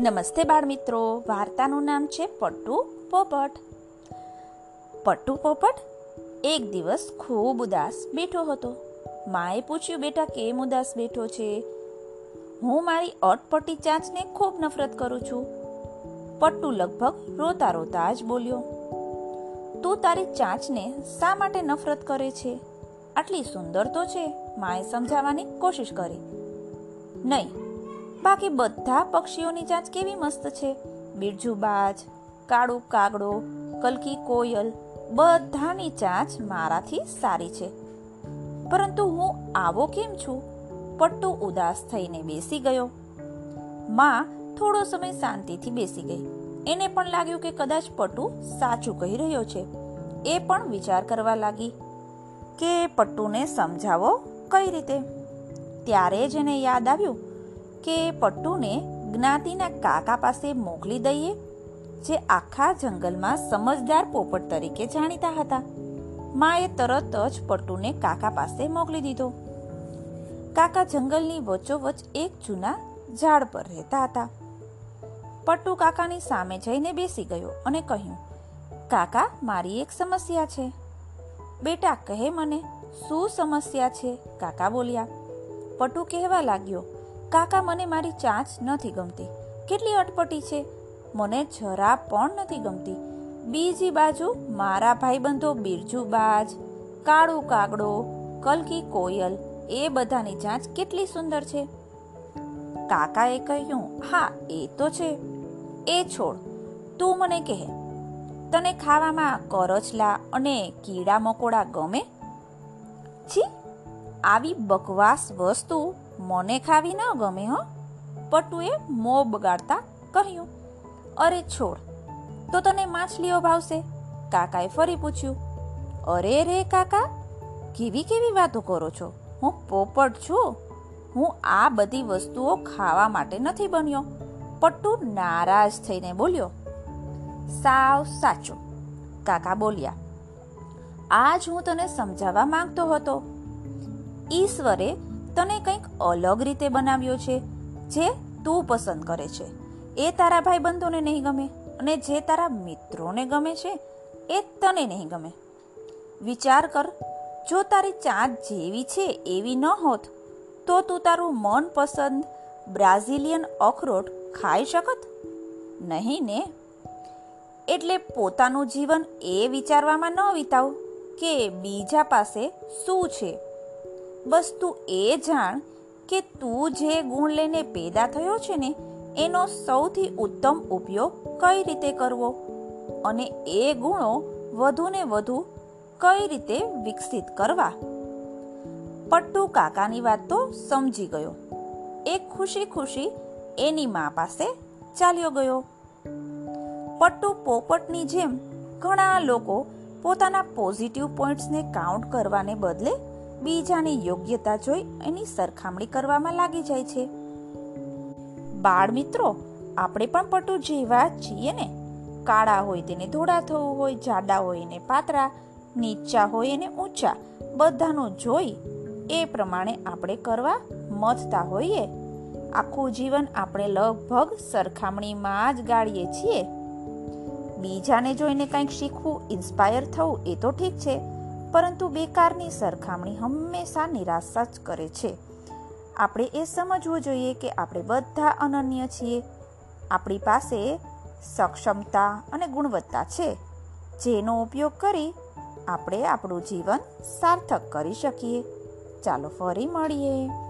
નમસ્તે બાળ મિત્રો વાર્તાનું નામ છે પટ્ટુ પોપટ. પટ્ટુ પોપટ એક દિવસ ખૂબ ઉદાસ બેઠો હતો. માએ પૂછ્યું, બેટા, કેમ ઉદાસ બેઠો છે? હું મારી અટપટી ચાંચને ખૂબ નફરત કરું છું. પટ્ટુ લગભગ રોતા રોતા જ બોલ્યો, તું તારી ચાંચને શા માટે નફરત કરે છે? આટલી સુંદર તો છે. માએ સમજાવવાની કોશિશ કરી, નહીં બાકી બધા પક્ષીઓની ચાંચ કેવી મસ્ત છે? બિરજુબાજ કાળું કાગડો, કલકી કોયલ, બધાની ચાંચ મારાથી સારી છે. પરંતુ હું આવો કેમ છું? પટ્ટુ ઉદાસ થઈને બેસી ગયો. માં થોડો સમય શાંતિથી બેસી ગઈ. એને પણ લાગ્યું કે કદાચ પટ્ટુ સાચું કહી રહ્યો છે. એ પણ વિચાર કરવા લાગી કે પટ્ટુને સમજાવો કઈ રીતે? ત્યારે જ એને યાદ આવ્યું કે પટ્ટુને જ્ઞાતિના કાકા પાસે મોકલી દઈએ, જે આખા જંગલમાં સમજદાર પોપટ તરીકે જાણીતા હતા. માએ તરત જ પટ્ટુને કાકા પાસે મોકલી દીધો. કાકા જંગલની વચ્ચોવચ એક જૂના ઝાડ પર રહેતા હતા. પટ્ટુ કાકાની સામે જઈને બેસી ગયો અને કહ્યું, કાકા, મારી એક સમસ્યા છે. બેટા, કહે મને, શું સમસ્યા છે? કાકા બોલ્યા. પટુ કહેવા લાગ્યો કાકા, મને મારી ચાંચ નથી ગમતી. કેટલી અટપટી છે? મને જરા પણ નથી ગમતી. બીજી બાજુ મારા ભાઈબંધો બિરજુબાજ કાળું કાગડો, કલકી કોયલ, એ બધાની ચાંચ કેટલી સુંદર છે. કાકાએ કહ્યું, હા, એ તો છે. એ છોડ, તું મને કહે, તને ખાવામાં કરચલા અને કીડા મકોડા ગમે? છી, આવી બકવાસ વસ્તુ મને ખાવી ન ગમે, હો. પટુએ મો બગાડતા કહ્યું, અરે છોડ, તો તને માછલીઓ ભાવશે? કાકાએ ફરી પૂછ્યું, અરે રે કાકા, કેવી કેવી વાતો કરો છો? હું પોપટ છું. હું આ બધી વસ્તુઓ ખાવા માટે નથી બન્યો. પટ્ટુ નારાજ થઈને બોલ્યો, સાવ સાચું. કાકા બોલ્યા, આજ હું તને સમજાવવા માંગતો હતો. ઈશ્વરે તને કંઈક અલગ રીતે બનાવ્યો છે, જે તું પસંદ કરે છે. એ તારા ભાઈબંધોને નહીં ગમે અને જે તારા મિત્રોને ગમે છે, એ તને નહીં ગમે. વિચાર કર, જો તારી ચાંદ જેવી છે એવી ન હોત, તો તું તારું મનપસંદ બ્રાઝિલિયન અખરોટ ખાઈ શકત? નહીં ને? એટલે પોતાનું જીવન એ વિચારવામાં ન વિતાવ કે બીજા પાસે શું છે? બસ તું એ જાણ કે તું જે ગુણ લઈને પેદા થયો છે ને, એનો સૌથી ઉત્તમ ઉપયોગ કઈ રીતે કરવો? અને એ ગુણો વધુને વધુ કઈ રીતે વિકસિત કરવા? પટ્ટુ કાકાની વાત તો સમજી ગયો. એ ખુશી ખુશી એની મા પાસે ચાલ્યો ગયો. પટ્ટુ પોપટની જેમ ઘણા લોકો પોતાના પોઝિટિવ પોઈન્ટ્સને કાઉન્ટ કરવાને બદલે બીજાની યોગ્યતા જોઈ એની સરખામણી કરવામાં લાગી જાય છે. બાળ મિત્રો, આપણે પણ પટુ જેવા છીએ ને. કાળા હોય તેને ધોળા થવું હોય, જાડા હોય એને પાતળા, નીચા હોય એને ઊંચા. બધાનું જોઈ એ પ્રમાણે આપણે કરવા મથતા હોઈએ. આખું જીવન આપણે લગભગ સરખામણીમાં જ ગાળીએ છીએ. બીજાને જોઈને કંઈક શીખવું ઇન્સ્પાયર થવું, એ તો ઠીક છે. પરંતુ બેકારની સરખામણી હંમેશા નિરાશા જ કરે છે. આપણે એ સમજવું જોઈએ કે આપણે બધા અનન્ય છીએ. આપણી પાસે સક્ષમતા અને ગુણવત્તા છે. જેનો ઉપયોગ કરી આપણે આપણું જીવન સાર્થક કરી શકીએ. ચાલો ફરી મળીએ.